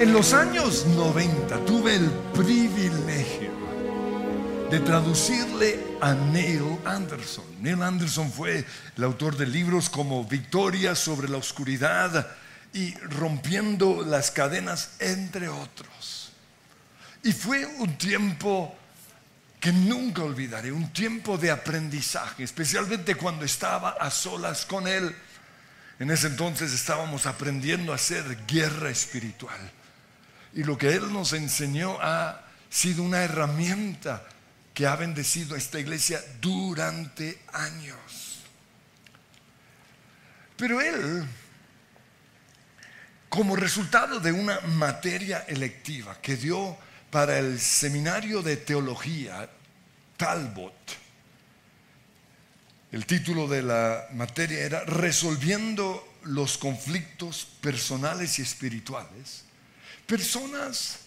En los años 90 tuve el privilegio de traducirle a Neil Anderson. Neil Anderson fue el autor de libros como Victoria sobre la oscuridad y Rompiendo las cadenas, entre otros. Y fue un tiempo que nunca olvidaré, un tiempo de aprendizaje, especialmente cuando estaba a solas con él. En ese entonces estábamos aprendiendo a hacer guerra espiritual. Y lo que él nos enseñó ha sido una herramienta que ha bendecido a esta iglesia durante años. Pero él, como resultado de una materia electiva que dio para el seminario de teología Talbot. El título de la materia era Resolviendo los conflictos personales y espirituales. Personas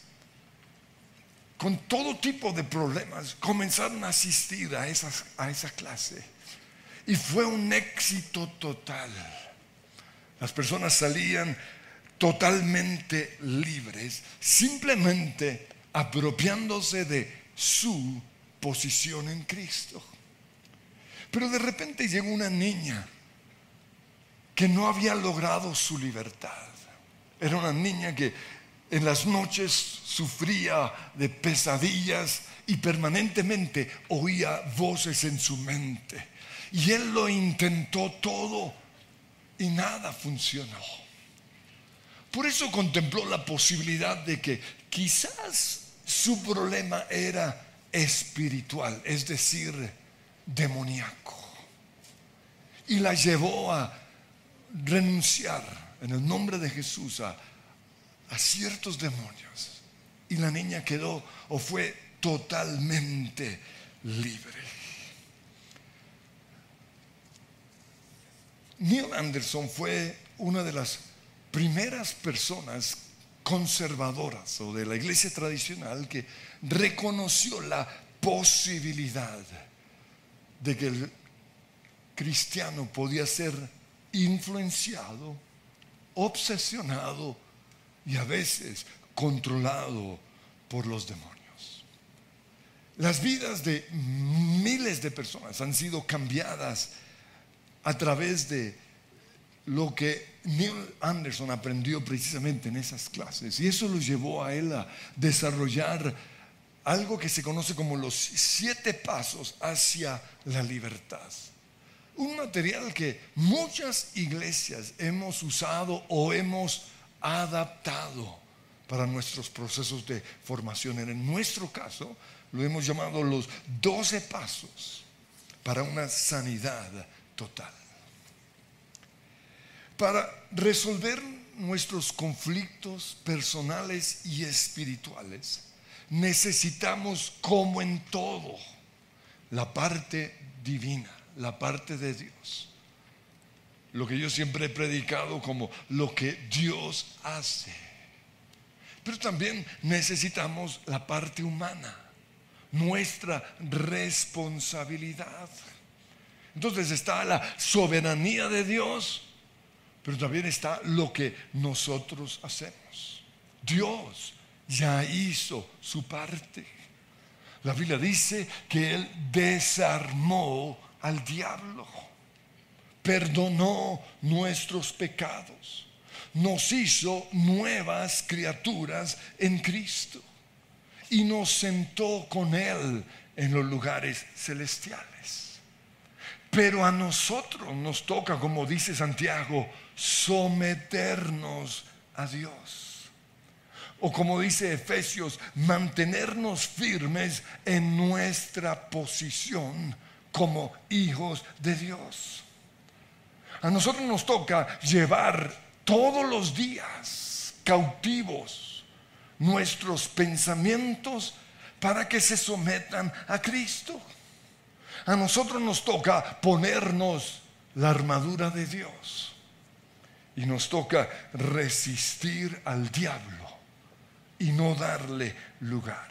con todo tipo de problemas comenzaron a asistir a, a esa clase. Y fue un éxito total. Las personas salían totalmente libres, simplemente apropiándose de su posición en Cristo. Pero de repente llegó una niña que no había logrado su libertad. Era una niña que en las noches sufría de pesadillas y permanentemente oía voces en su mente. Y él lo intentó todo y nada funcionó. Por eso contempló la posibilidad de que quizás su problema era espiritual, es decir, demoníaco. Y la llevó a renunciar en el nombre de Jesús a, a ciertos demonios. Y la niña quedó o fue totalmente libre. Neil Anderson fue una de las primeras personas conservadoras o de la iglesia tradicional que reconoció la posibilidad de que el cristiano podía ser influenciado, obsesionado y a veces controlado por los demonios. Las vidas de miles de personas han sido cambiadas a través de lo que Neil Anderson aprendió precisamente en esas clases y eso lo llevó a él a desarrollar algo que se conoce como los siete pasos hacia la libertad. Un material que muchas iglesias hemos usado o hemos adaptado para nuestros procesos de formación. En nuestro caso lo hemos llamado los doce pasos para una sanidad total. Para resolver nuestros conflictos personales y espirituales, necesitamos, como en todo, la parte divina, la parte de Dios. Lo que yo siempre he predicado como lo que Dios hace. Pero también necesitamos la parte humana, nuestra responsabilidad. Entonces está la soberanía de Dios pero también está lo que nosotros hacemos. Dios ya hizo su parte. La Biblia dice que Él desarmó al diablo, perdonó nuestros pecados, nos hizo nuevas criaturas en Cristo y nos sentó con Él en los lugares celestiales. Pero a nosotros nos toca, como dice Santiago, someternos a Dios. O como dice Efesios, mantenernos firmes en nuestra posición como hijos de Dios. A nosotros nos toca llevar todos los días cautivos nuestros pensamientos para que se sometan a Cristo. A nosotros nos toca ponernos la armadura de Dios y nos toca resistir al diablo y no darle lugar.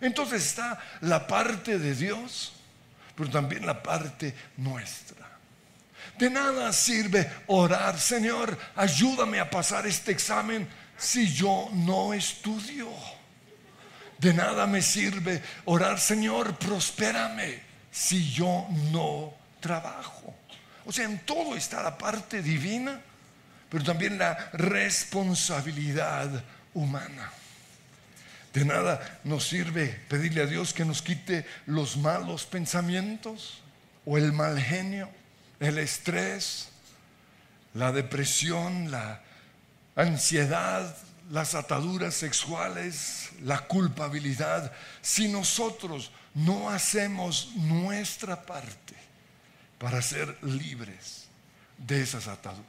Entonces está la parte de Dios, pero también la parte nuestra. De nada sirve orar, Señor, ayúdame a pasar este examen si yo no estudio. De nada me sirve orar, Señor, prospérame, si yo no trabajo. O sea, en todo está la parte divina, pero también la responsabilidad humana. De nada nos sirve pedirle a Dios que nos quite los malos pensamientos o el mal genio, el estrés, la depresión, la ansiedad, las ataduras sexuales, la culpabilidad, si nosotros no hacemos nuestra parte para ser libres de esas ataduras.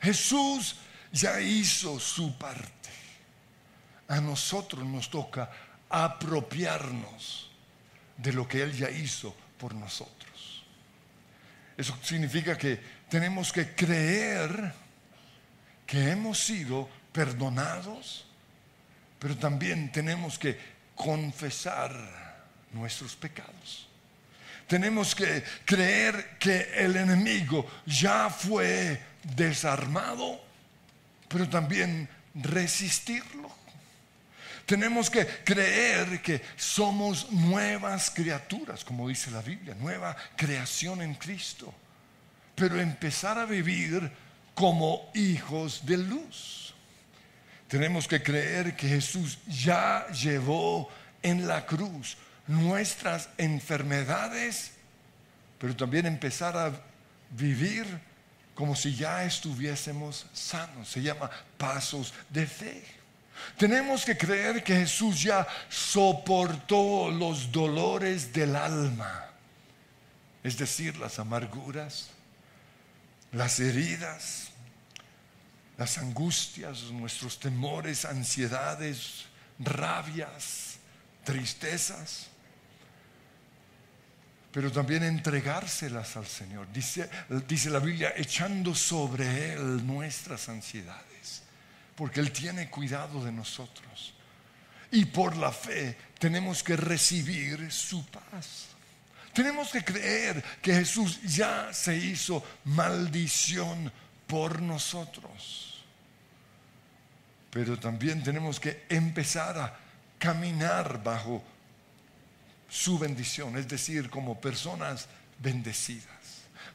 Jesús ya hizo su parte. A nosotros nos toca apropiarnos de lo que Él ya hizo por nosotros. Eso significa que tenemos que creer que hemos sido perdonados, pero también tenemos que confesar nuestros pecados. Tenemos que creer que el enemigo ya fue desarmado, pero también resistirlo. Tenemos que creer que somos nuevas criaturas, como dice la Biblia, nueva creación en Cristo, pero empezar a vivir como hijos de luz. Tenemos que creer que Jesús ya llevó en la cruz nuestras enfermedades, pero también empezar a vivir como si ya estuviésemos sanos. Se llama pasos de fe. Tenemos que creer que Jesús ya soportó los dolores del alma, es decir, las amarguras, las heridas, las angustias, nuestros temores, ansiedades, rabias, tristezas, pero también entregárselas al Señor. Dice, dice la Biblia, echando sobre Él nuestras ansiedades, porque Él tiene cuidado de nosotros. Y por la fe tenemos que recibir su paz. Tenemos que creer que Jesús ya se hizo maldición por nosotros pero también tenemos que empezar a caminar bajo su bendición, es decir, como personas bendecidas.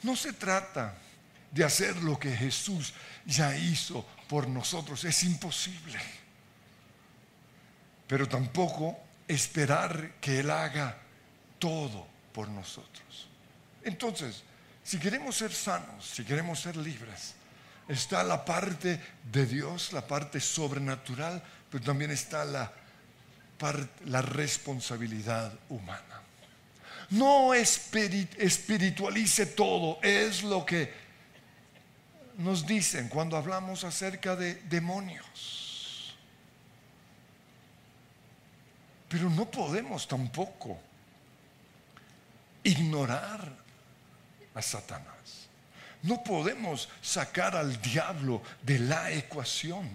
No se trata de hacer lo que Jesús ya hizo por nosotros, es imposible. Pero tampoco esperar que Él haga todo por nosotros. Entonces, si queremos ser sanos, si queremos ser libres, está la parte de Dios, la parte sobrenatural, pero también está la, la responsabilidad humana. No espiritualice todo, es lo que nos dicen cuando hablamos acerca de demonios. Pero no podemos tampoco ignorar a Satanás. No podemos sacar al diablo de la ecuación,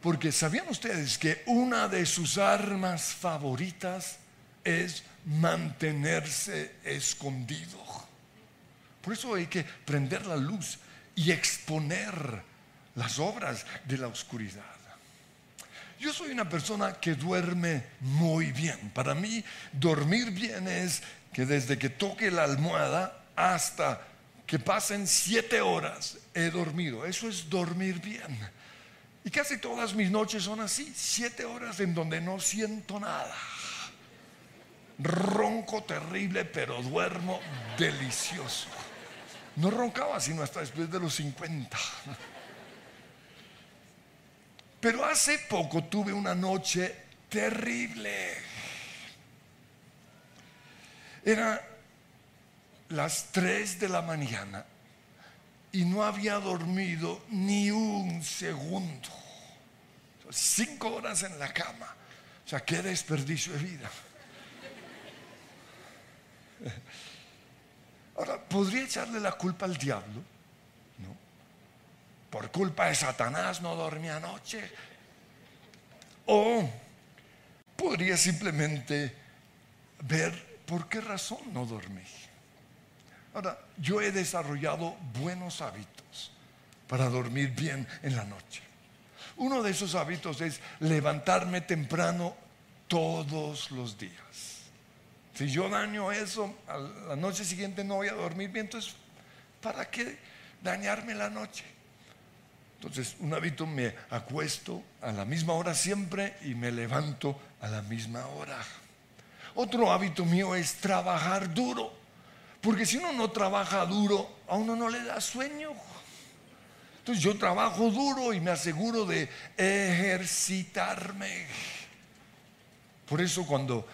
porque ¿sabían ustedes que una de sus armas favoritas es mantenerse escondido? Por eso hay que prender la luz y exponer las obras de la oscuridad. Yo soy una persona que duerme muy bien. Para mí, dormir bien es que desde que toque la almohada hasta que pasen siete horas he dormido. Eso es dormir bien. Y casi todas mis noches son así, siete horas en donde no siento nada. Ronco terrible, pero duermo delicioso. No roncaba sino hasta después de los 50. Pero hace poco tuve una noche terrible. Era las 3 de la mañana y no había dormido ni un segundo. Cinco horas en la cama. O sea, qué desperdicio de vida. Ahora, ¿podría echarle la culpa al diablo? No. Por culpa de Satanás no dormí anoche. O podría simplemente ver por qué razón no dormí. Ahora, yo he desarrollado buenos hábitos para dormir bien en la noche. Uno de esos hábitos es levantarme temprano todos los días. Si yo daño eso, a la noche siguiente no voy a dormir bien, entonces, ¿para qué dañarme la noche? Entonces, un hábito me acuesto a la misma hora siempre y me levanto a la misma hora. Otro hábito mío es trabajar duro, porque si uno no trabaja duro, a uno no le da sueño. Entonces yo trabajo duro y me aseguro de ejercitarme. Por eso cuando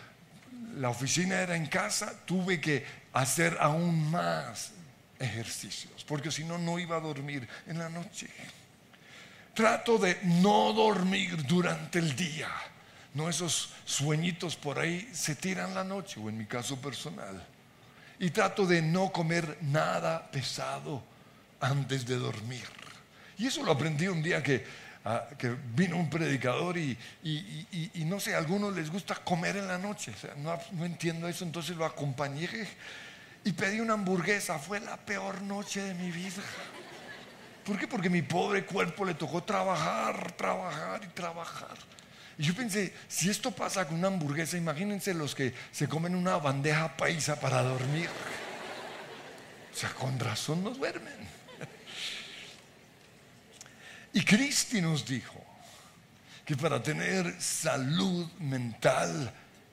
la oficina era en casa, tuve que hacer aún más ejercicios, porque si no, no iba a dormir en la noche. Trato de no dormir durante el día. No esos sueñitos por ahí se tiran la noche, o en mi caso personal. Y trato de no comer nada pesado antes de dormir. Y eso lo aprendí un día que, ah, vino un predicador y, no sé, a algunos les gusta comer en la noche. no, no entiendo eso, entonces lo acompañé y pedí una hamburguesa. Fue la peor noche de mi vida. ¿Por qué? Porque mi pobre cuerpo le tocó trabajar, trabajar y trabajar. Y yo pensé, si esto pasa con una hamburguesa, imagínense los que se comen una bandeja paisa para dormir. O sea, con razón no duermen. Y Cristi nos dijo que para tener salud mental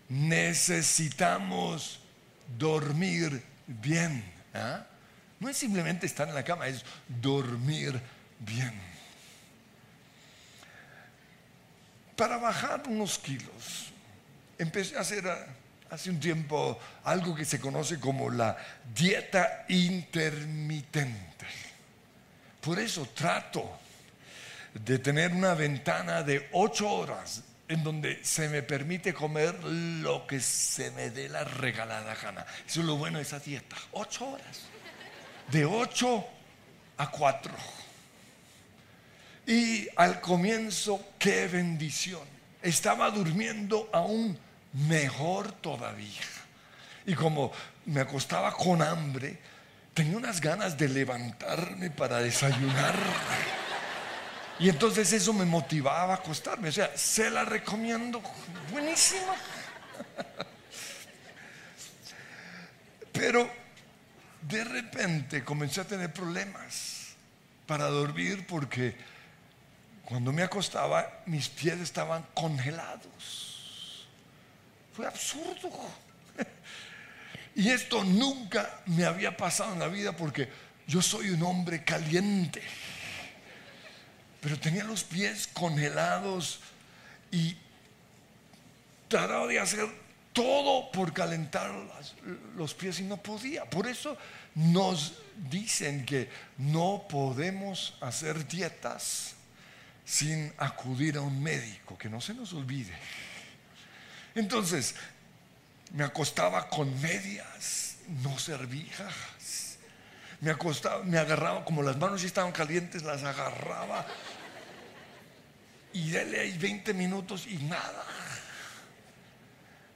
necesitamos dormir bien. ¿ah? No es simplemente estar en la cama, es dormir bien. Para bajar unos kilos, empecé a hacer hace un tiempo algo que se conoce como la dieta intermitente. Por eso trato de tener una ventana de ocho horas en donde se me permite comer lo que se me dé la regalada gana. Eso es lo bueno de esa dieta. Ocho horas de 8 a 4. Y al comienzo, qué bendición. Estaba durmiendo aún mejor todavía. Y como me acostaba con hambre, tenía unas ganas de levantarme para desayunar. Y entonces eso me motivaba a acostarme. O sea, se la recomiendo. Buenísima. Pero de repente comencé a tener problemas para dormir porque cuando me acostaba mis pies estaban congelados. Fue absurdo. Y esto nunca me había pasado en la vida porque yo soy un hombre caliente. Pero tenía los pies congelados y trataba de hacer todo por calentar los pies y no podía. Por eso nos dicen que no podemos hacer dietas sin acudir a un médico, que no se nos olvide. Entonces, me acostaba con medias, no servijas. Me acostaba, me agarraba, como las manos ya estaban calientes, las agarraba. Y dale ahí 20 minutos y nada.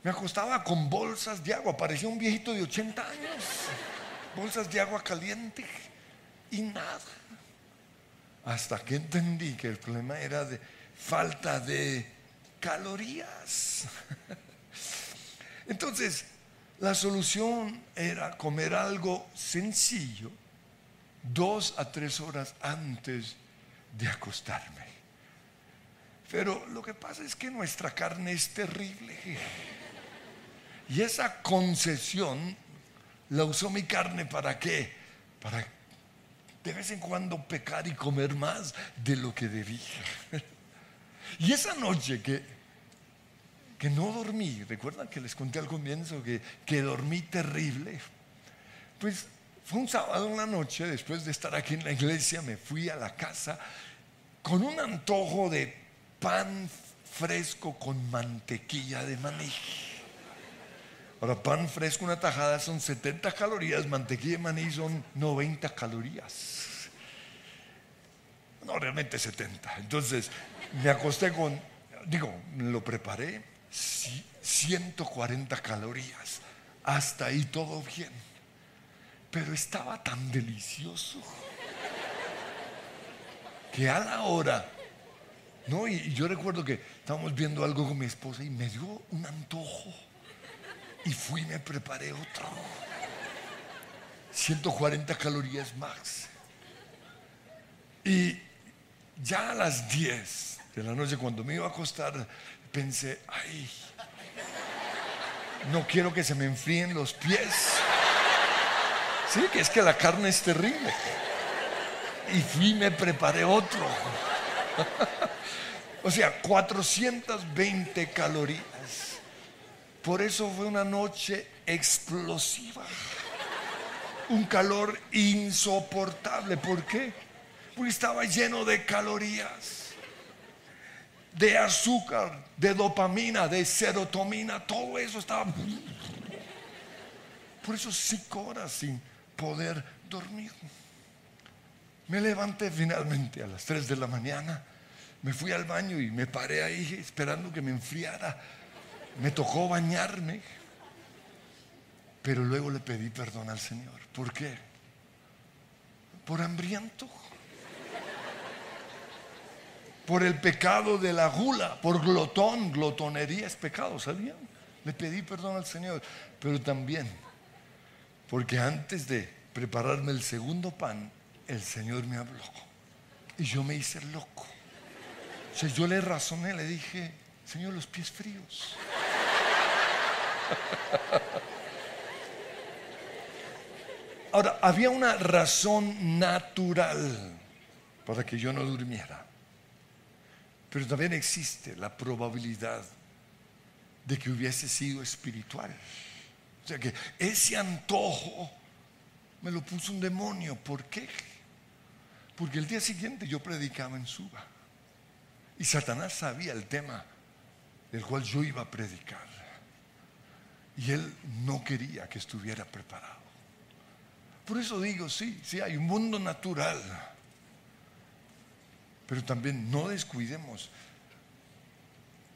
Me acostaba con bolsas de agua, parecía un viejito de 80 años. Bolsas de agua caliente y nada. Hasta que entendí que el problema era de falta de calorías. Entonces, la solución era comer algo sencillo dos a tres horas antes de acostarme. Pero lo que pasa es que nuestra carne es terrible. Y esa concesión la usó mi carne para qué? Para de vez en cuando pecar y comer más de lo que debía. Y esa noche que, que no dormí, recuerdan que les conté al comienzo que, que dormí terrible, pues fue un sábado en la noche, después de estar aquí en la iglesia, me fui a la casa con un antojo de pan fresco con mantequilla de maní. Ahora, pan fresco, una tajada son 70 calorías, mantequilla de maní son 90 calorías. No, realmente 70. Entonces, me acosté con, digo, lo preparé, 140 calorías. Hasta ahí todo bien. Pero estaba tan delicioso que a la hora No, y, yo recuerdo que estábamos viendo algo con mi esposa y me dio un antojo. Y fui y me preparé otro. 140 calorías max. Y ya a las 10 de la noche, cuando me iba a acostar, pensé, ay, no quiero que se me enfríen los pies. Sí, que es que la carne es terrible. Y fui y me preparé otro. o sea, 420 calorías. Por eso fue una noche explosiva. Un calor insoportable. ¿Por qué? Porque estaba lleno de calorías, de azúcar, de dopamina, de serotonina. Todo eso estaba... Por eso cinco horas sin poder dormir. Me levanté finalmente a las 3 de la mañana, me fui al baño y me paré ahí esperando que me enfriara. Me tocó bañarme, pero luego le pedí perdón al Señor. ¿Por qué? Por hambriento. Por el pecado de la gula, por glotón, glotonería es pecado, ¿sabían? Le pedí perdón al Señor, pero también porque antes de prepararme el segundo pan, el Señor me habló. Y yo me hice loco. O sea, yo le razoné, le dije, Señor, los pies fríos. Ahora, había una razón natural para que yo no durmiera. Pero también existe la probabilidad de que hubiese sido espiritual. O sea que ese antojo me lo puso un demonio. ¿Por qué? Porque el día siguiente yo predicaba en Suba. Y Satanás sabía el tema del cual yo iba a predicar. Y él no quería que estuviera preparado. Por eso digo, sí, sí, hay un mundo natural. Pero también no descuidemos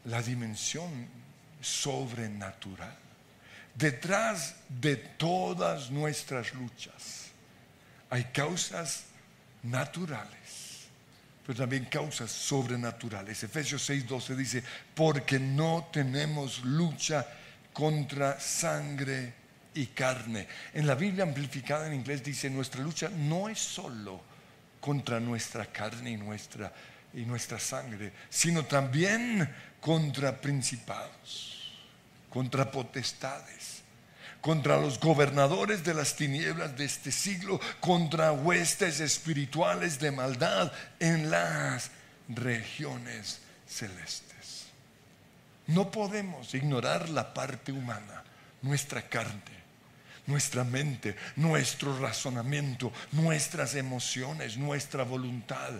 la dimensión sobrenatural. Detrás de todas nuestras luchas hay causas naturales, pero también causas sobrenaturales. Efesios 6:12 dice, porque no tenemos lucha contra sangre y carne. En la Biblia amplificada en inglés dice, nuestra lucha no es solo contra nuestra carne y nuestra, y nuestra sangre, sino también contra principados, contra potestades contra los gobernadores de las tinieblas de este siglo, contra huestes espirituales de maldad en las regiones celestes. No podemos ignorar la parte humana, nuestra carne, nuestra mente, nuestro razonamiento, nuestras emociones, nuestra voluntad.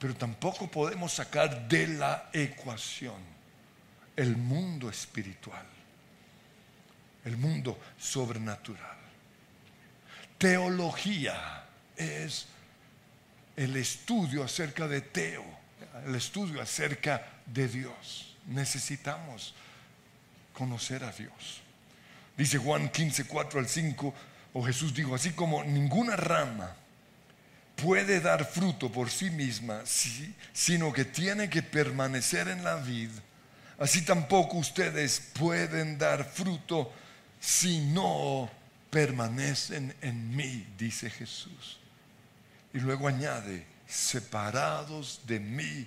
Pero tampoco podemos sacar de la ecuación el mundo espiritual el mundo sobrenatural. Teología es el estudio acerca de Teo, el estudio acerca de Dios. Necesitamos conocer a Dios. Dice Juan 15, 4 al 5, o Jesús dijo, así como ninguna rama puede dar fruto por sí misma, sino que tiene que permanecer en la vid, así tampoco ustedes pueden dar fruto si no permanecen en mí, dice Jesús. Y luego añade, separados de mí,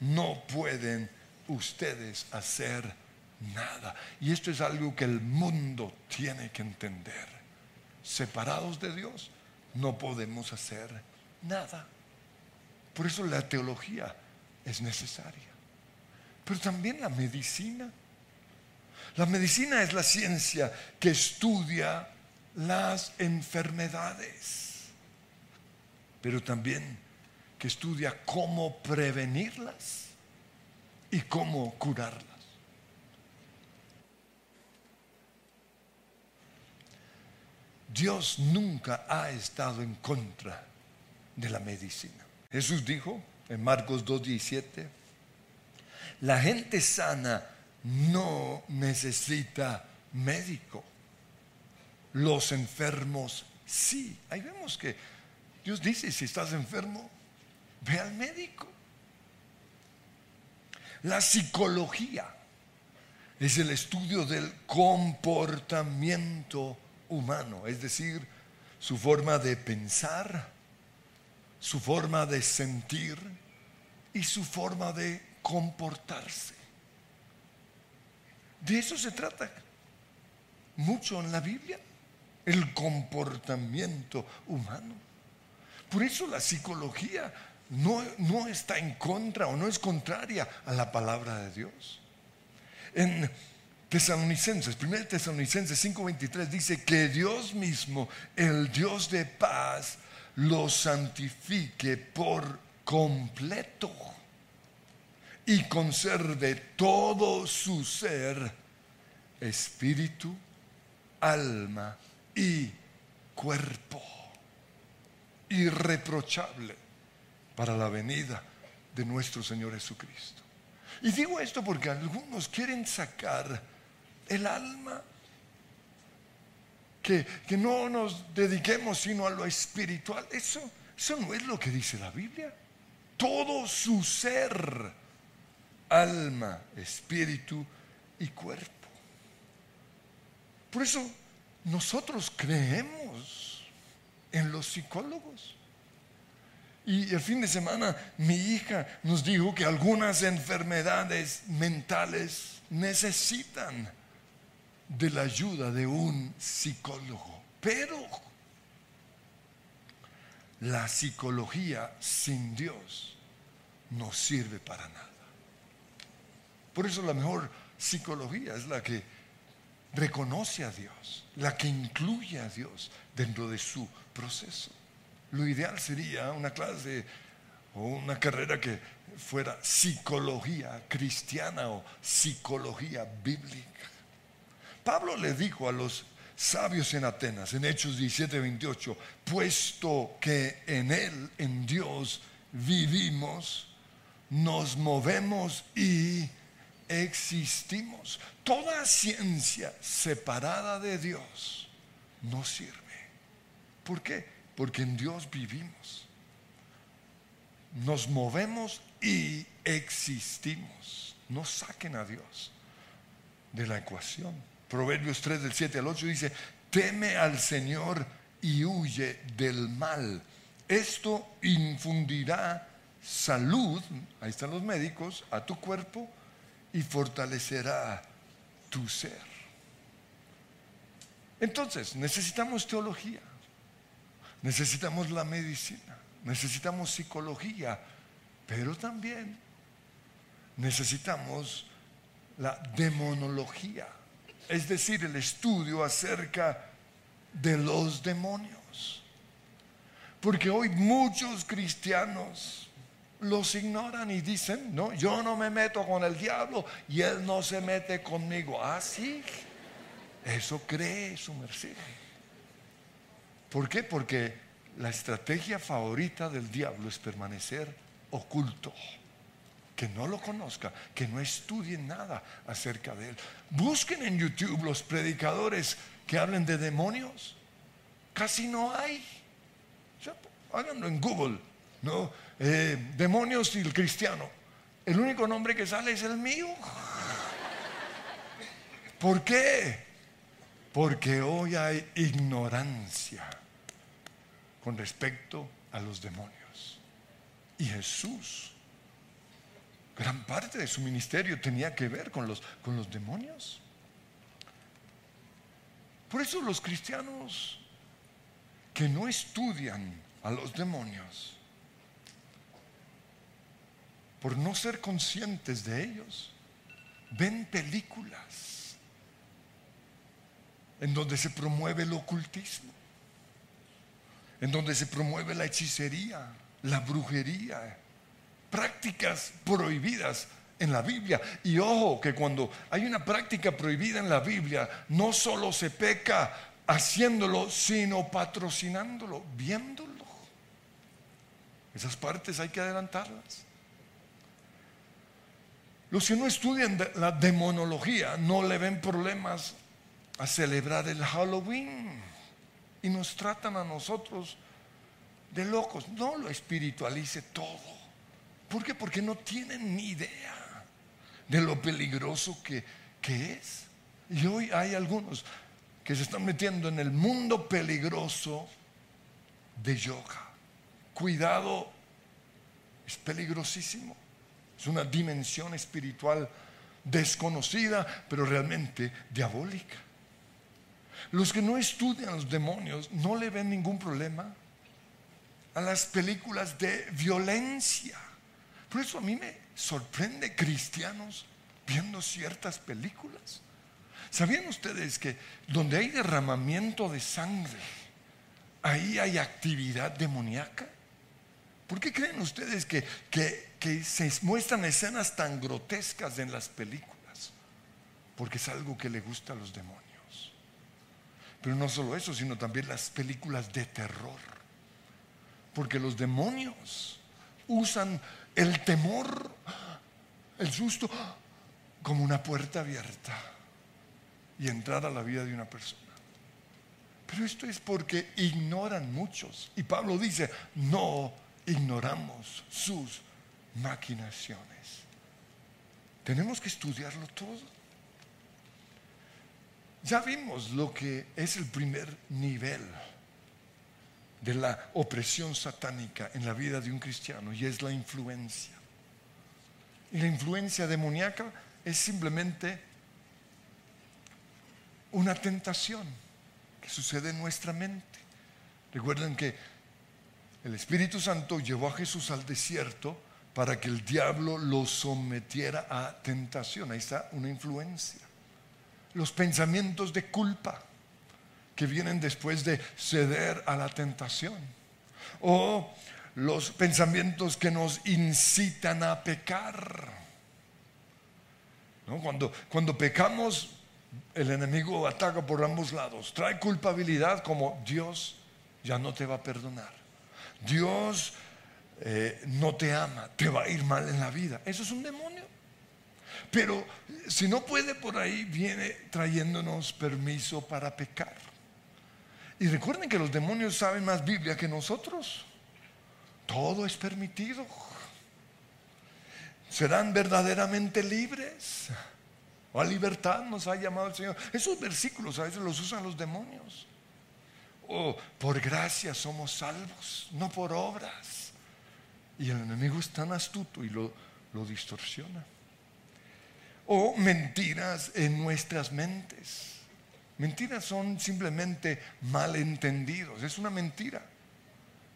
no pueden ustedes hacer nada. Y esto es algo que el mundo tiene que entender. Separados de Dios, no podemos hacer nada. Por eso la teología es necesaria. Pero también la medicina la medicina es la ciencia que estudia las enfermedades, pero también que estudia cómo prevenirlas y cómo curarlas. Dios nunca ha estado en contra de la medicina. Jesús dijo en Marcos 2.17, la gente sana no necesita médico. Los enfermos sí. Ahí vemos que Dios dice, si estás enfermo, ve al médico. La psicología es el estudio del comportamiento humano, es decir, su forma de pensar, su forma de sentir y su forma de comportarse. De eso se trata mucho en la Biblia, el comportamiento humano. Por eso la psicología no, no está en contra o no es contraria a la palabra de Dios. En Tesalonicenses, 1 Tesalonicenses 5:23 dice que Dios mismo, el Dios de paz, lo santifique por completo y conserve todo su ser, espíritu, alma y cuerpo, irreprochable para la venida de nuestro Señor Jesucristo. Y digo esto porque algunos quieren sacar el alma, que, no nos dediquemos sino a lo espiritual. Eso, eso no es lo que dice la Biblia. Todo su ser, alma, espíritu y cuerpo. Por eso nosotros creemos en los psicólogos. Y el fin de semana mi hija nos dijo que algunas enfermedades mentales necesitan de la ayuda de un psicólogo. Pero la psicología sin Dios no sirve para nada. Por eso la mejor psicología es la que reconoce a Dios, la que incluye a Dios dentro de su proceso. Lo ideal sería una clase o una carrera que fuera psicología cristiana o psicología bíblica. Pablo le dijo a los sabios en Atenas, en Hechos 17, 28, puesto que en Él, en Dios, vivimos, nos movemos y existimos. Toda ciencia separada de Dios no sirve. ¿Por qué? porque en Dios vivimos. Nos movemos y existimos. No saquen a Dios de la ecuación. Proverbios 3 del 7 al 8 dice, teme al Señor y huye del mal. Esto infundirá salud, ahí están los médicos, a tu cuerpo y fortalecerá tu ser. Entonces, necesitamos teología. Necesitamos la medicina, necesitamos psicología, pero también necesitamos la demonología, es decir, el estudio acerca de los demonios. Porque hoy muchos cristianos los ignoran y dicen, no, yo no me meto con el diablo y él no se mete conmigo. Ah, sí, eso cree su merced. ¿Por qué? Porque la estrategia favorita del diablo es permanecer oculto. Que no lo conozca, que no estudien nada acerca de él. Busquen en YouTube los predicadores que hablen de demonios. Casi no hay. háganlo en Google, ¿no? Eh, demonios y el cristiano. El único nombre que sale es el mío. ¿Por qué? Porque hoy hay ignorancia con respecto a los demonios. Y Jesús, gran parte de su ministerio tenía que ver con los, con los demonios. Por eso los cristianos que no estudian a los demonios, por no ser conscientes de ellos, ven películas en donde se promueve el ocultismo, en donde se promueve la hechicería, la brujería, prácticas prohibidas en la Biblia. Y ojo, que cuando hay una práctica prohibida en la Biblia, no solo se peca haciéndolo, sino patrocinándolo, viéndolo. Esas partes hay que adelantarlas. Los que no estudian la demonología no le ven problemas a celebrar el Halloween y nos tratan a nosotros de locos. No lo espiritualice todo. ¿Por qué? Porque no tienen ni idea. de lo peligroso que, que es. Y hoy hay algunos que se están metiendo en el mundo peligroso de yoga. Cuidado, es peligrosísimo. Es una dimensión espiritual desconocida, pero realmente diabólica. Los que no estudian los demonios no le ven ningún problema a las películas de violencia. Por eso a mí me sorprende cristianos viendo ciertas películas. ¿Sabían ustedes que donde hay derramamiento de sangre, ahí hay actividad demoníaca? ¿Por qué creen ustedes que, se muestran escenas tan grotescas en las películas? Porque es algo que le gusta a los demonios. Pero no solo eso, sino también las películas de terror. Porque los demonios usan el temor, el susto, como una puerta abierta y entrar a la vida de una persona. Pero esto es porque ignoran muchos. Y Pablo dice, no ignoramos sus maquinaciones. Tenemos que estudiarlo todo. Ya vimos lo que es el primer nivel de la opresión satánica en la vida de un cristiano y es la influencia. Y la influencia demoníaca es simplemente una tentación que sucede en nuestra mente. Recuerden que el Espíritu Santo llevó a Jesús al desierto para que el diablo lo sometiera a tentación. Ahí está una influencia los pensamientos de culpa que vienen después de ceder a la tentación. O los pensamientos que nos incitan a pecar. Cuando, cuando pecamos, el enemigo ataca por ambos lados. Trae culpabilidad como Dios ya no te va a perdonar. Dios eh, no te ama, te va a ir mal en la vida. Eso es un demonio. Pero si no puede por ahí, viene trayéndonos permiso para pecar. Y recuerden que los demonios saben más Biblia que nosotros. Todo es permitido. Serán verdaderamente libres. O a libertad nos ha llamado el Señor. Esos versículos a veces los usan los demonios. O por gracia somos salvos, no por obras. Y el enemigo es tan astuto y lo, lo distorsiona o mentiras en nuestras mentes. Mentiras son simplemente malentendidos, es una mentira.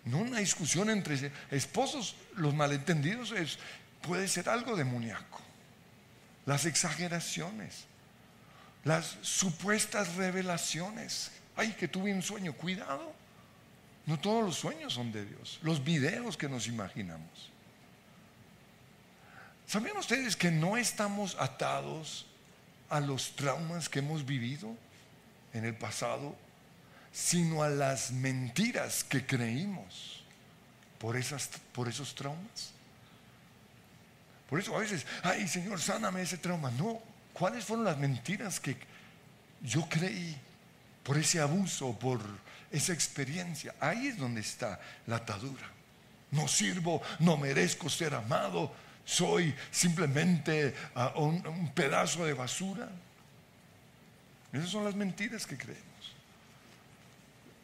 No una discusión entre esposos, los malentendidos es, puede ser algo demoníaco. Las exageraciones, las supuestas revelaciones. Ay, que tuve un sueño, cuidado. No todos los sueños son de Dios. Los videos que nos imaginamos. ¿Sabían ustedes que no estamos atados a los traumas que hemos vivido en el pasado, sino a las mentiras que creímos por, esas, por esos traumas? Por eso a veces, ay Señor, sáname ese trauma. No, ¿cuáles fueron las mentiras que yo creí por ese abuso, por esa experiencia? Ahí es donde está la atadura. No sirvo, no merezco ser amado, soy simplemente ah, un, pedazo de basura. Esas son las mentiras que creemos.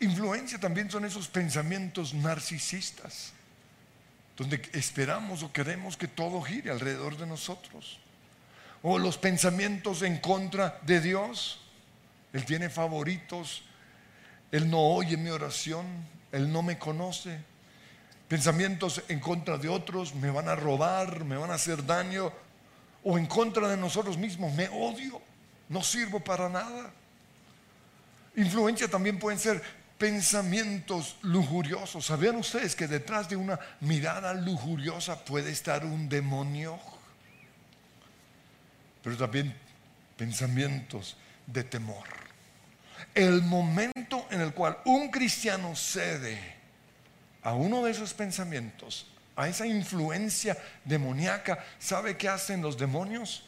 Influencia también son esos pensamientos narcisistas, donde esperamos o queremos que todo gire alrededor de nosotros. O los pensamientos en contra de Dios. Él tiene favoritos, Él no oye mi oración, Él no me conoce, pensamientos en contra de otros, me van a robar, me van a hacer daño, o en contra de nosotros mismos, me odio, no sirvo para nada. Influencia también pueden ser pensamientos lujuriosos. ¿Sabían ustedes que detrás de una mirada lujuriosa puede estar un demonio? Pero también pensamientos de temor. El momento en el cual un cristiano cede a uno de esos pensamientos, a esa influencia demoníaca, ¿sabe qué hacen los demonios?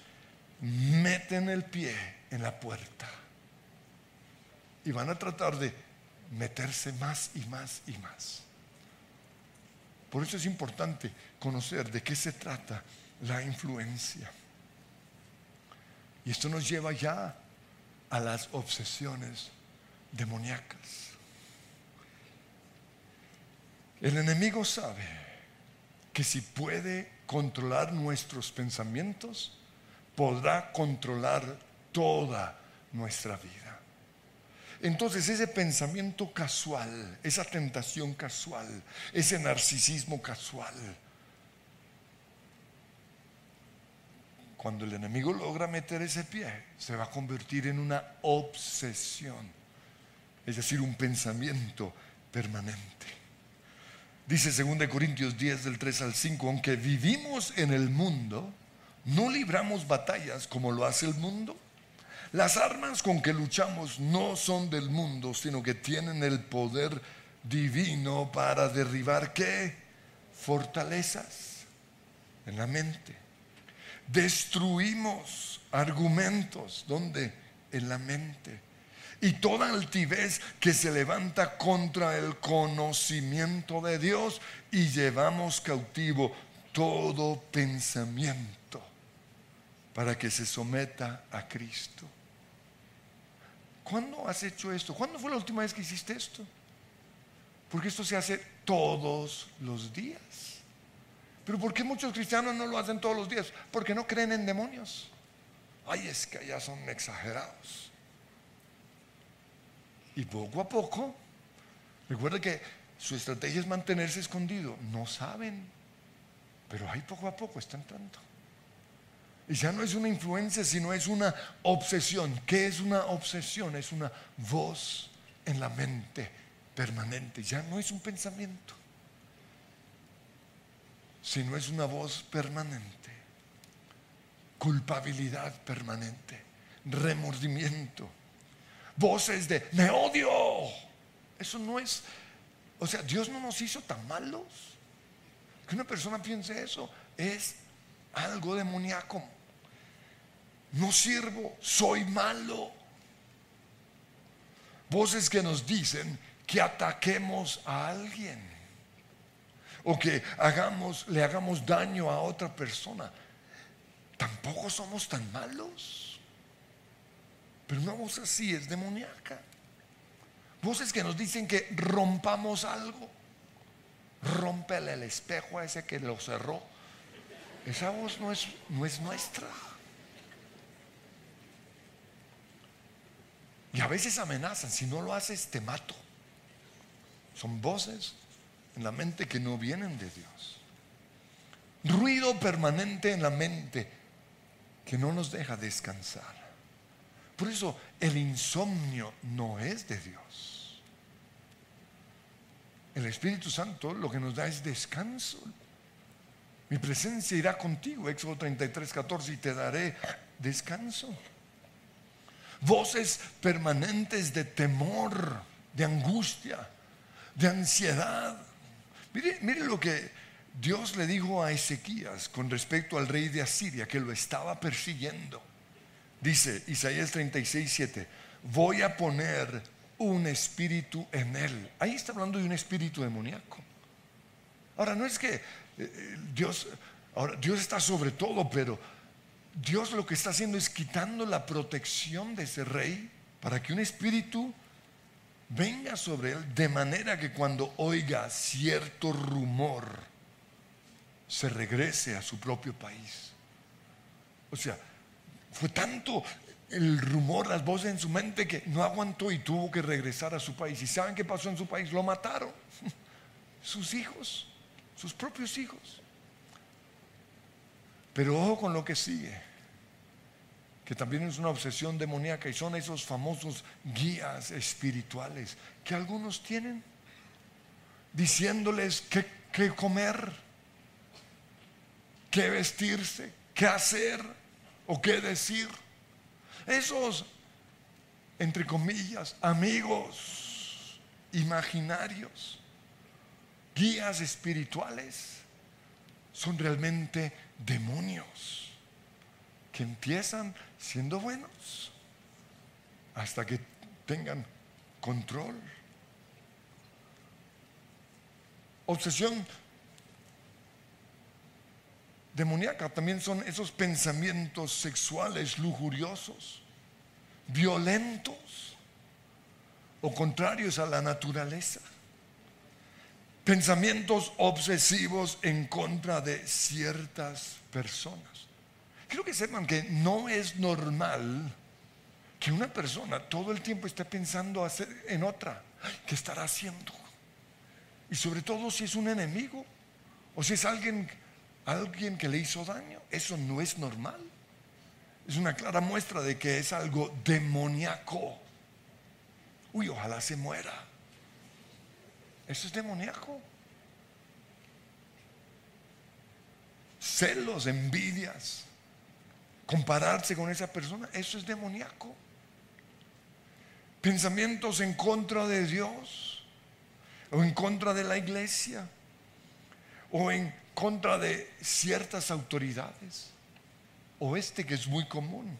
Meten el pie en la puerta y van a tratar de meterse más y más y más. Por eso es importante conocer de qué se trata la influencia. Y esto nos lleva ya a las obsesiones demoníacas. El enemigo sabe que si puede controlar nuestros pensamientos, podrá controlar toda nuestra vida. Entonces ese pensamiento casual, esa tentación casual, ese narcisismo casual, cuando el enemigo logra meter ese pie, se va a convertir en una obsesión, es decir, un pensamiento permanente. Dice 2 Corintios 10 del 3 al 5, aunque vivimos en el mundo, no libramos batallas como lo hace el mundo. Las armas con que luchamos no son del mundo, sino que tienen el poder divino para derribar qué? Fortalezas en la mente. Destruimos argumentos, ¿dónde? En la mente y toda altivez que se levanta contra el conocimiento de Dios y llevamos cautivo todo pensamiento para que se someta a Cristo. ¿Cuándo has hecho esto? ¿Cuándo fue la última vez que hiciste esto? Porque esto se hace todos los días. Pero ¿por qué muchos cristianos no lo hacen todos los días? Porque no creen en demonios. Ay, es que allá son exagerados. Y poco a poco, recuerda que su estrategia es mantenerse escondido. No saben, pero ahí poco a poco están entrando. Y ya no es una influencia, sino es una obsesión. ¿Qué es una obsesión? Es una voz en la mente permanente. Ya no es un pensamiento, sino es una voz permanente. Culpabilidad permanente, remordimiento voces de me odio. Eso no es, o sea, Dios no nos hizo tan malos. Que una persona piense eso es algo demoníaco. No sirvo, soy malo. Voces que nos dicen que ataquemos a alguien o que hagamos, le hagamos daño a otra persona. Tampoco somos tan malos. Pero una voz así es demoníaca. Voces que nos dicen que rompamos algo. Rómpele el espejo a ese que lo cerró. Esa voz no es, no es nuestra. Y a veces amenazan, si no lo haces te mato. Son voces en la mente que no vienen de Dios. Ruido permanente en la mente que no nos deja descansar. Por eso el insomnio no es de Dios. El Espíritu Santo lo que nos da es descanso. Mi presencia irá contigo, Éxodo 33, 14, y te daré descanso. Voces permanentes de temor, de angustia, de ansiedad. Mire, lo que Dios le dijo a Ezequías con respecto al rey de Asiria, que lo estaba persiguiendo. Dice Isaías 36, 7, voy a poner un espíritu en él. Ahí está hablando de un espíritu demoníaco. Ahora, no es que eh, eh, Dios, ahora, Dios está sobre todo, pero Dios lo que está haciendo es quitando la protección de ese rey para que un espíritu venga sobre él de manera que cuando oiga cierto rumor se regrese a su propio país. O sea, fue tanto el rumor, las voces en su mente que no aguantó y tuvo que regresar a su país. ¿Y saben qué pasó en su país? Lo mataron. Sus hijos, sus propios hijos. Pero ojo con lo que sigue, que también es una obsesión demoníaca y son esos famosos guías espirituales que algunos tienen, diciéndoles qué, comer, qué vestirse, qué hacer o qué decir. Esos, entre comillas, amigos imaginarios, guías espirituales, son realmente demonios que empiezan siendo buenos hasta que tengan control. Obsesión demoníaca también son esos pensamientos sexuales lujuriosos, violentos o contrarios a la naturaleza. Pensamientos obsesivos en contra de ciertas personas. Quiero que sepan que no es normal que una persona todo el tiempo esté pensando hacer en otra. ¿Qué estará haciendo? Y sobre todo si es un enemigo o si es alguien, alguien que le hizo daño. Eso no es normal. Es una clara muestra de que es algo demoníaco. Uy, ojalá se muera. Eso es demoníaco. Celos, envidias, compararse con esa persona, eso es demoníaco. Pensamientos en contra de Dios, o en contra de la iglesia, o en contra de ciertas autoridades, o este que es muy común,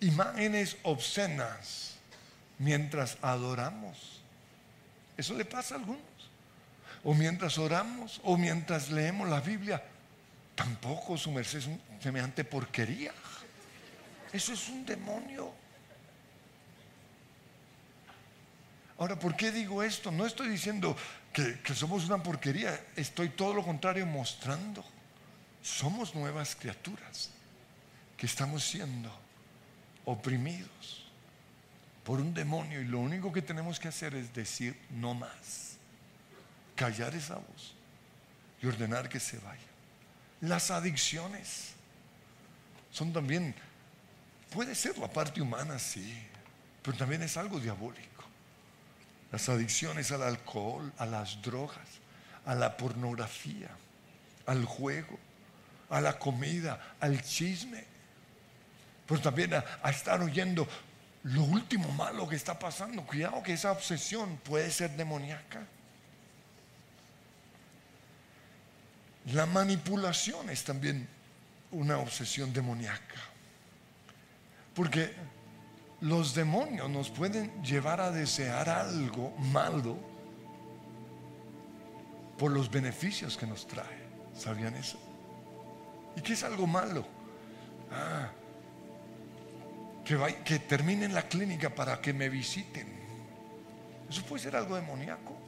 imágenes obscenas mientras adoramos. Eso le pasa a algunos. O mientras oramos, o mientras leemos la Biblia, tampoco su merced es un semejante porquería. Eso es un demonio. Ahora, ¿por qué digo esto? No estoy diciendo que, que, somos una porquería, estoy todo lo contrario mostrando. Somos nuevas criaturas que estamos siendo oprimidos por un demonio y lo único que tenemos que hacer es decir no más, callar esa voz y ordenar que se vaya. Las adicciones son también, puede ser la parte humana, sí, pero también es algo diabólico. Las adicciones al alcohol, a las drogas, a la pornografía, al juego, a la comida, al chisme, pero también a, a estar oyendo lo último malo que está pasando. Cuidado que esa obsesión puede ser demoníaca. La manipulación es también una obsesión demoníaca. Porque los demonios nos pueden llevar a desear algo malo por los beneficios que nos trae. ¿Sabían eso? ¿Y qué es algo malo? Ah, que, que termine en la clínica para que me visiten. Eso puede ser algo demoníaco.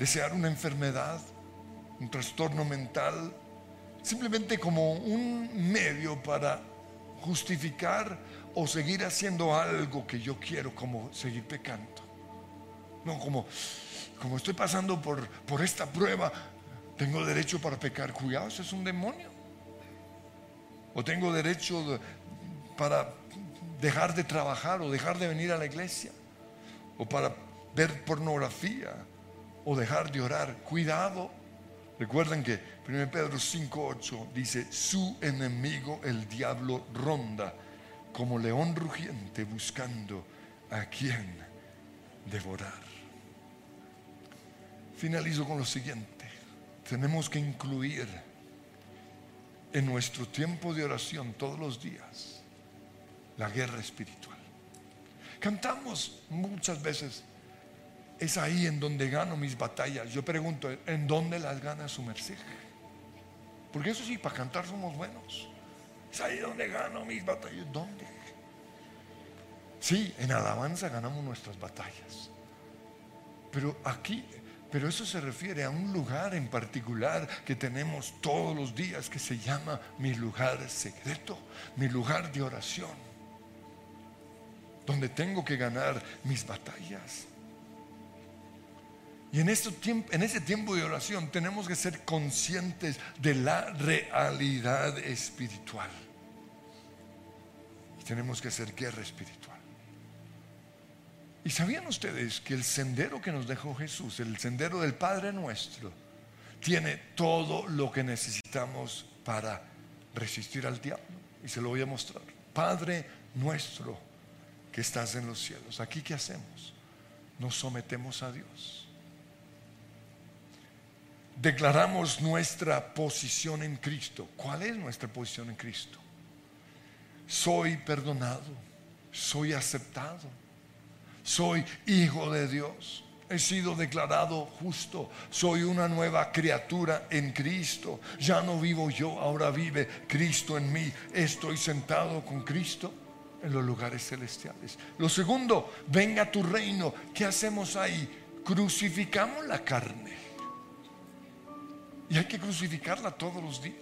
desear una enfermedad, un trastorno mental, simplemente como un medio para justificar o seguir haciendo algo que yo quiero, como seguir pecando. No, como, como estoy pasando por, por esta prueba, tengo derecho para pecar. Cuidado, eso es un demonio. O tengo derecho para dejar de trabajar o dejar de venir a la iglesia. O para ver pornografía o dejar de orar. Cuidado. Recuerden que 1 Pedro 5.8 dice, su enemigo el diablo ronda como león rugiente buscando a quien devorar. Finalizo con lo siguiente. Tenemos que incluir en nuestro tiempo de oración todos los días la guerra espiritual. Cantamos muchas veces es ahí en donde gano mis batallas. Yo pregunto, ¿en dónde las gana su merced? Porque eso sí, para cantar somos buenos. Es ahí donde gano mis batallas. ¿Dónde? Sí, en alabanza ganamos nuestras batallas. Pero aquí, pero eso se refiere a un lugar en particular que tenemos todos los días que se llama mi lugar secreto, mi lugar de oración, donde tengo que ganar mis batallas. Y en, este tiempo, ese tiempo de oración tenemos que ser conscientes de la realidad espiritual. Y tenemos que hacer guerra espiritual. ¿Y sabían ustedes que el sendero que nos dejó Jesús, el sendero del Padre nuestro, tiene todo lo que necesitamos para resistir al diablo? Y se lo voy a mostrar. Padre nuestro que estás en los cielos. Aquí qué hacemos? Nos sometemos a Dios declaramos nuestra posición en Cristo. ¿Cuál es nuestra posición en Cristo? Soy perdonado, soy aceptado, soy hijo de Dios, he sido declarado justo, soy una nueva criatura en Cristo, ya no vivo yo, ahora vive Cristo en mí, estoy sentado con Cristo en los lugares celestiales. Lo segundo, venga tu reino, ¿qué hacemos ahí? Crucificamos la carne. Y hay que crucificarla todos los días.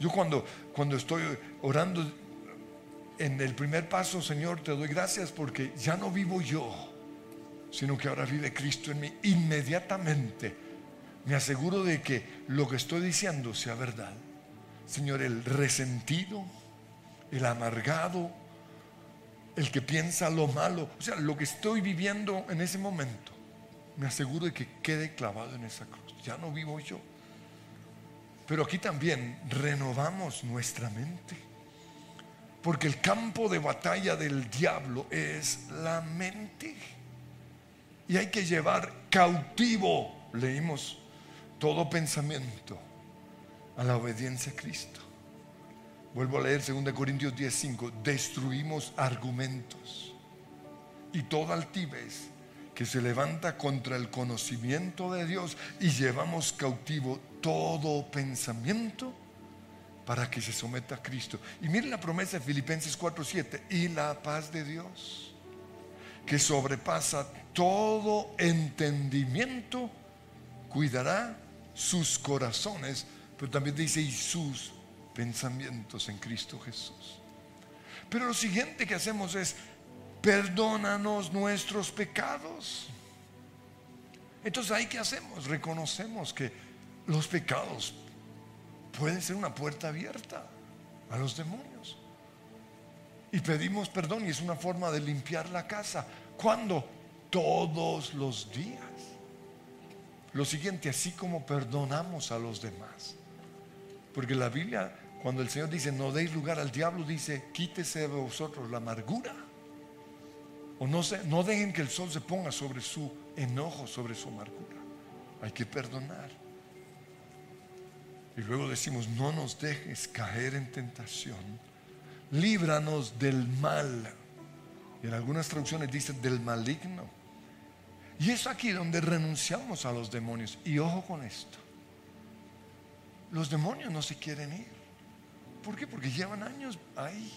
Yo cuando, cuando estoy orando en el primer paso, Señor, te doy gracias porque ya no vivo yo sino que ahora vive Cristo en mí. Inmediatamente me aseguro de que lo que estoy diciendo sea verdad. Señor, el resentido, el amargado, el que piensa lo malo, o sea, lo que estoy viviendo en ese momento, me aseguro de que quede clavado en esa cruz. Ya no vivo yo. Pero aquí también renovamos nuestra mente. Porque el campo de batalla del diablo es la mente. Y hay que llevar cautivo, leímos, todo pensamiento a la obediencia a Cristo. Vuelvo a leer 2 Corintios 10:5. Destruimos argumentos y toda altivez que se levanta contra el conocimiento de Dios y llevamos cautivo todo pensamiento para que se someta a Cristo. Y miren la promesa de Filipenses 4:7 y la paz de Dios que sobrepasa todo entendimiento, cuidará sus corazones, pero también dice y sus pensamientos en Cristo Jesús. Pero lo siguiente que hacemos es, perdónanos nuestros pecados. Entonces ahí que hacemos? Reconocemos que los pecados pueden ser una puerta abierta a los demonios y pedimos perdón y es una forma de limpiar la casa. ¿Cuándo? Todos los días. Lo siguiente, así como perdonamos a los demás. Porque la Biblia, cuando el Señor dice, no deis lugar al diablo, dice, quítese de vosotros la amargura. O no, se, no dejen que el sol se ponga sobre su enojo, sobre su amargura. Hay que perdonar. Y luego decimos, no nos dejes caer en tentación líbranos del mal. Y en algunas traducciones dice del maligno. Y es aquí donde renunciamos a los demonios. Y ojo con esto. Los demonios no se quieren ir. ¿Por qué? Porque llevan años ahí.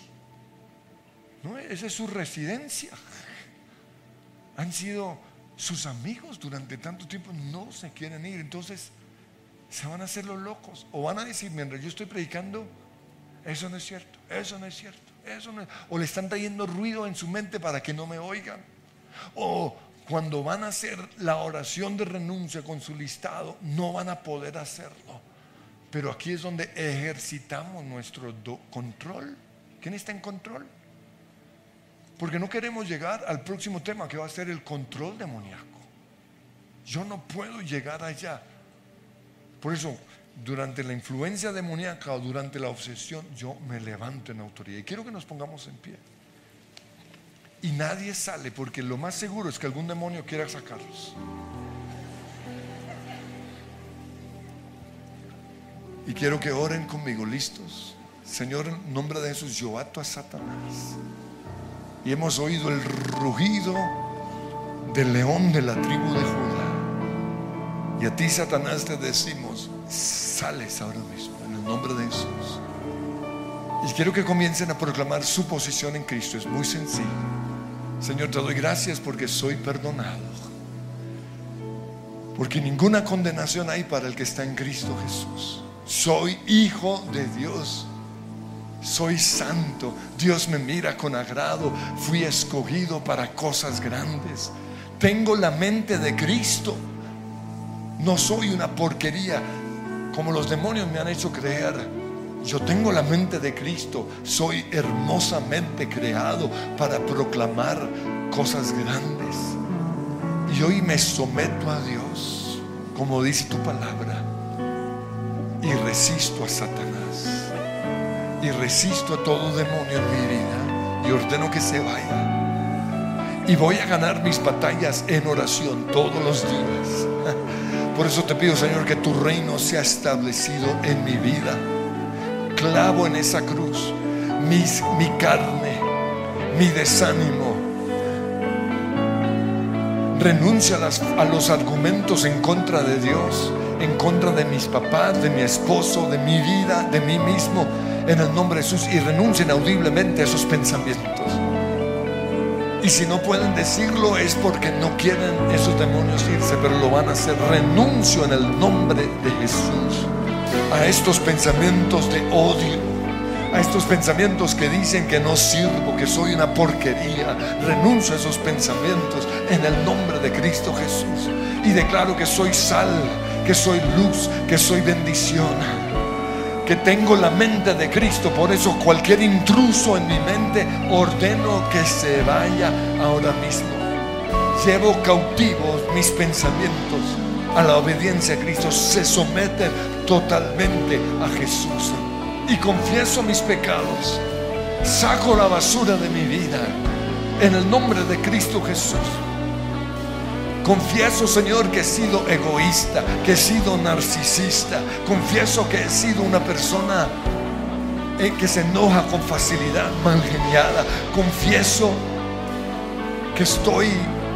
¿No? Esa es su residencia. Han sido sus amigos durante tanto tiempo. No se quieren ir. Entonces se van a hacer los locos. O van a decir, mientras yo estoy predicando, eso no es cierto, eso no es cierto, eso no es. O le están trayendo ruido en su mente para que no me oigan. O cuando van a hacer la oración de renuncia con su listado, no van a poder hacerlo. Pero aquí es donde ejercitamos nuestro control. ¿Quién está en control? Porque no queremos llegar al próximo tema que va a ser el control demoníaco. Yo no puedo llegar allá. Por eso durante la influencia demoníaca o durante la obsesión, yo me levanto en autoridad. Y quiero que nos pongamos en pie. Y nadie sale porque lo más seguro es que algún demonio quiera sacarlos. Y quiero que oren conmigo, listos. Señor, en nombre de Jesús, yo ato a Satanás. Y hemos oído el rugido del león de la tribu de Judá. Y a ti, Satanás, te decimos, sales ahora mismo en el nombre de Jesús. Y quiero que comiencen a proclamar su posición en Cristo. Es muy sencillo. Señor, te doy gracias porque soy perdonado. Porque ninguna condenación hay para el que está en Cristo Jesús. Soy hijo de Dios. Soy santo. Dios me mira con agrado. Fui escogido para cosas grandes. Tengo la mente de Cristo. No soy una porquería como los demonios me han hecho creer. Yo tengo la mente de Cristo, soy hermosamente creado para proclamar cosas grandes. Y hoy me someto a Dios, como dice tu palabra, y resisto a Satanás, y resisto a todo demonio en mi vida, y ordeno que se vaya. Y voy a ganar mis batallas en oración todos los días. Por eso te pido, Señor, que tu reino sea establecido en mi vida. Clavo en esa cruz mi carne, mi desánimo, Renuncio a, a los argumentos en contra de Dios, en contra de mis papás, de mi esposo, de mi vida, de mí mismo, en el nombre de Jesús, y renuncio inaudiblemente a esos pensamientos. Y si no pueden decirlo es porque no quieren esos demonios irse, pero lo van a hacer. Renuncio en el nombre de Jesús a estos pensamientos de odio, a estos pensamientos que dicen que no sirvo, que soy una porquería. Renuncio a esos pensamientos en el nombre de Cristo Jesús y declaro que soy sal, que soy luz, que soy bendición que tengo la mente de Cristo. Por eso cualquier intruso en mi mente ordeno que se vaya ahora mismo. Llevo cautivos mis pensamientos a la obediencia a Cristo. Se someten totalmente a Jesús. Y confieso mis pecados. Saco la basura de mi vida en el nombre de Cristo Jesús. Confieso, Señor, que he sido egoísta, que he sido narcisista. Confieso que he sido una persona eh, que se enoja con facilidad, mal geniada. Confieso que estoy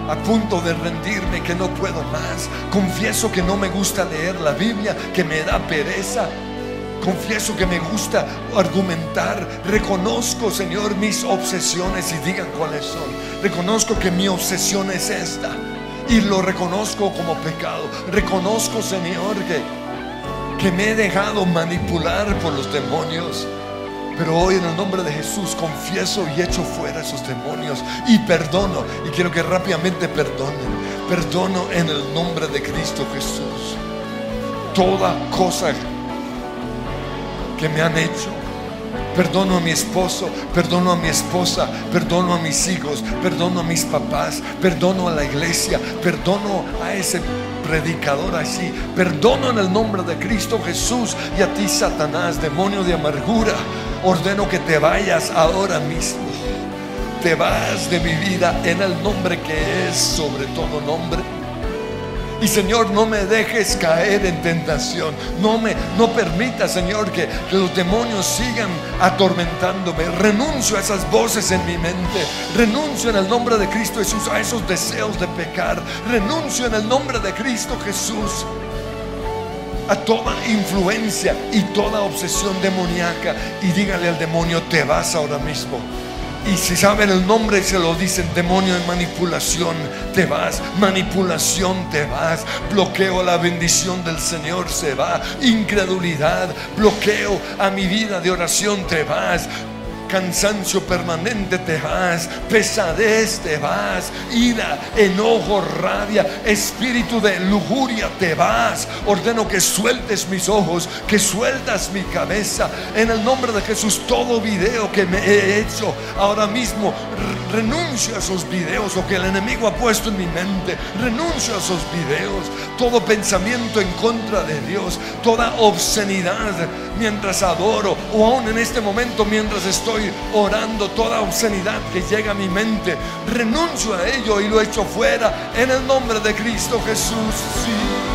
a punto de rendirme, que no puedo más. Confieso que no me gusta leer la Biblia, que me da pereza. Confieso que me gusta argumentar. Reconozco, Señor, mis obsesiones y digan cuáles son. Reconozco que mi obsesión es esta y lo reconozco como pecado. Reconozco, Señor, que, que me he dejado manipular por los demonios. Pero hoy en el nombre de Jesús confieso y echo fuera esos demonios y perdono. Y quiero que rápidamente perdonen. Perdono en el nombre de Cristo Jesús. Toda cosa que me han hecho Perdono a mi esposo, perdono a mi esposa, perdono a mis hijos, perdono a mis papás, perdono a la iglesia, perdono a ese predicador así. Perdono en el nombre de Cristo Jesús y a ti, Satanás, demonio de amargura. Ordeno que te vayas ahora mismo. Te vas de mi vida en el nombre que es sobre todo nombre y Señor, no me dejes caer en tentación. No me no permita, Señor, que, los demonios sigan atormentándome. Renuncio a esas voces en mi mente. Renuncio en el nombre de Cristo Jesús a esos deseos de pecar. Renuncio en el nombre de Cristo Jesús a toda influencia y toda obsesión demoníaca y dígale al demonio, te vas ahora mismo. Y si saben el nombre se lo dicen, demonio de manipulación, te vas, manipulación, te vas, bloqueo la bendición del Señor, se va, incredulidad, bloqueo a mi vida de oración, te vas, cansancio permanente te vas, pesadez te vas, ira, enojo, rabia, espíritu de lujuria te vas. Ordeno que sueltes mis ojos, que sueltas mi cabeza. En el nombre de Jesús, todo video que me he hecho ahora mismo, renuncio a esos videos o que el enemigo ha puesto en mi mente. Renuncio a esos videos. Todo pensamiento en contra de Dios, toda obscenidad mientras adoro o aún en este momento mientras estoy orando toda obscenidad que llega a mi mente, renuncio a ello y lo echo fuera en el nombre de Cristo Jesús.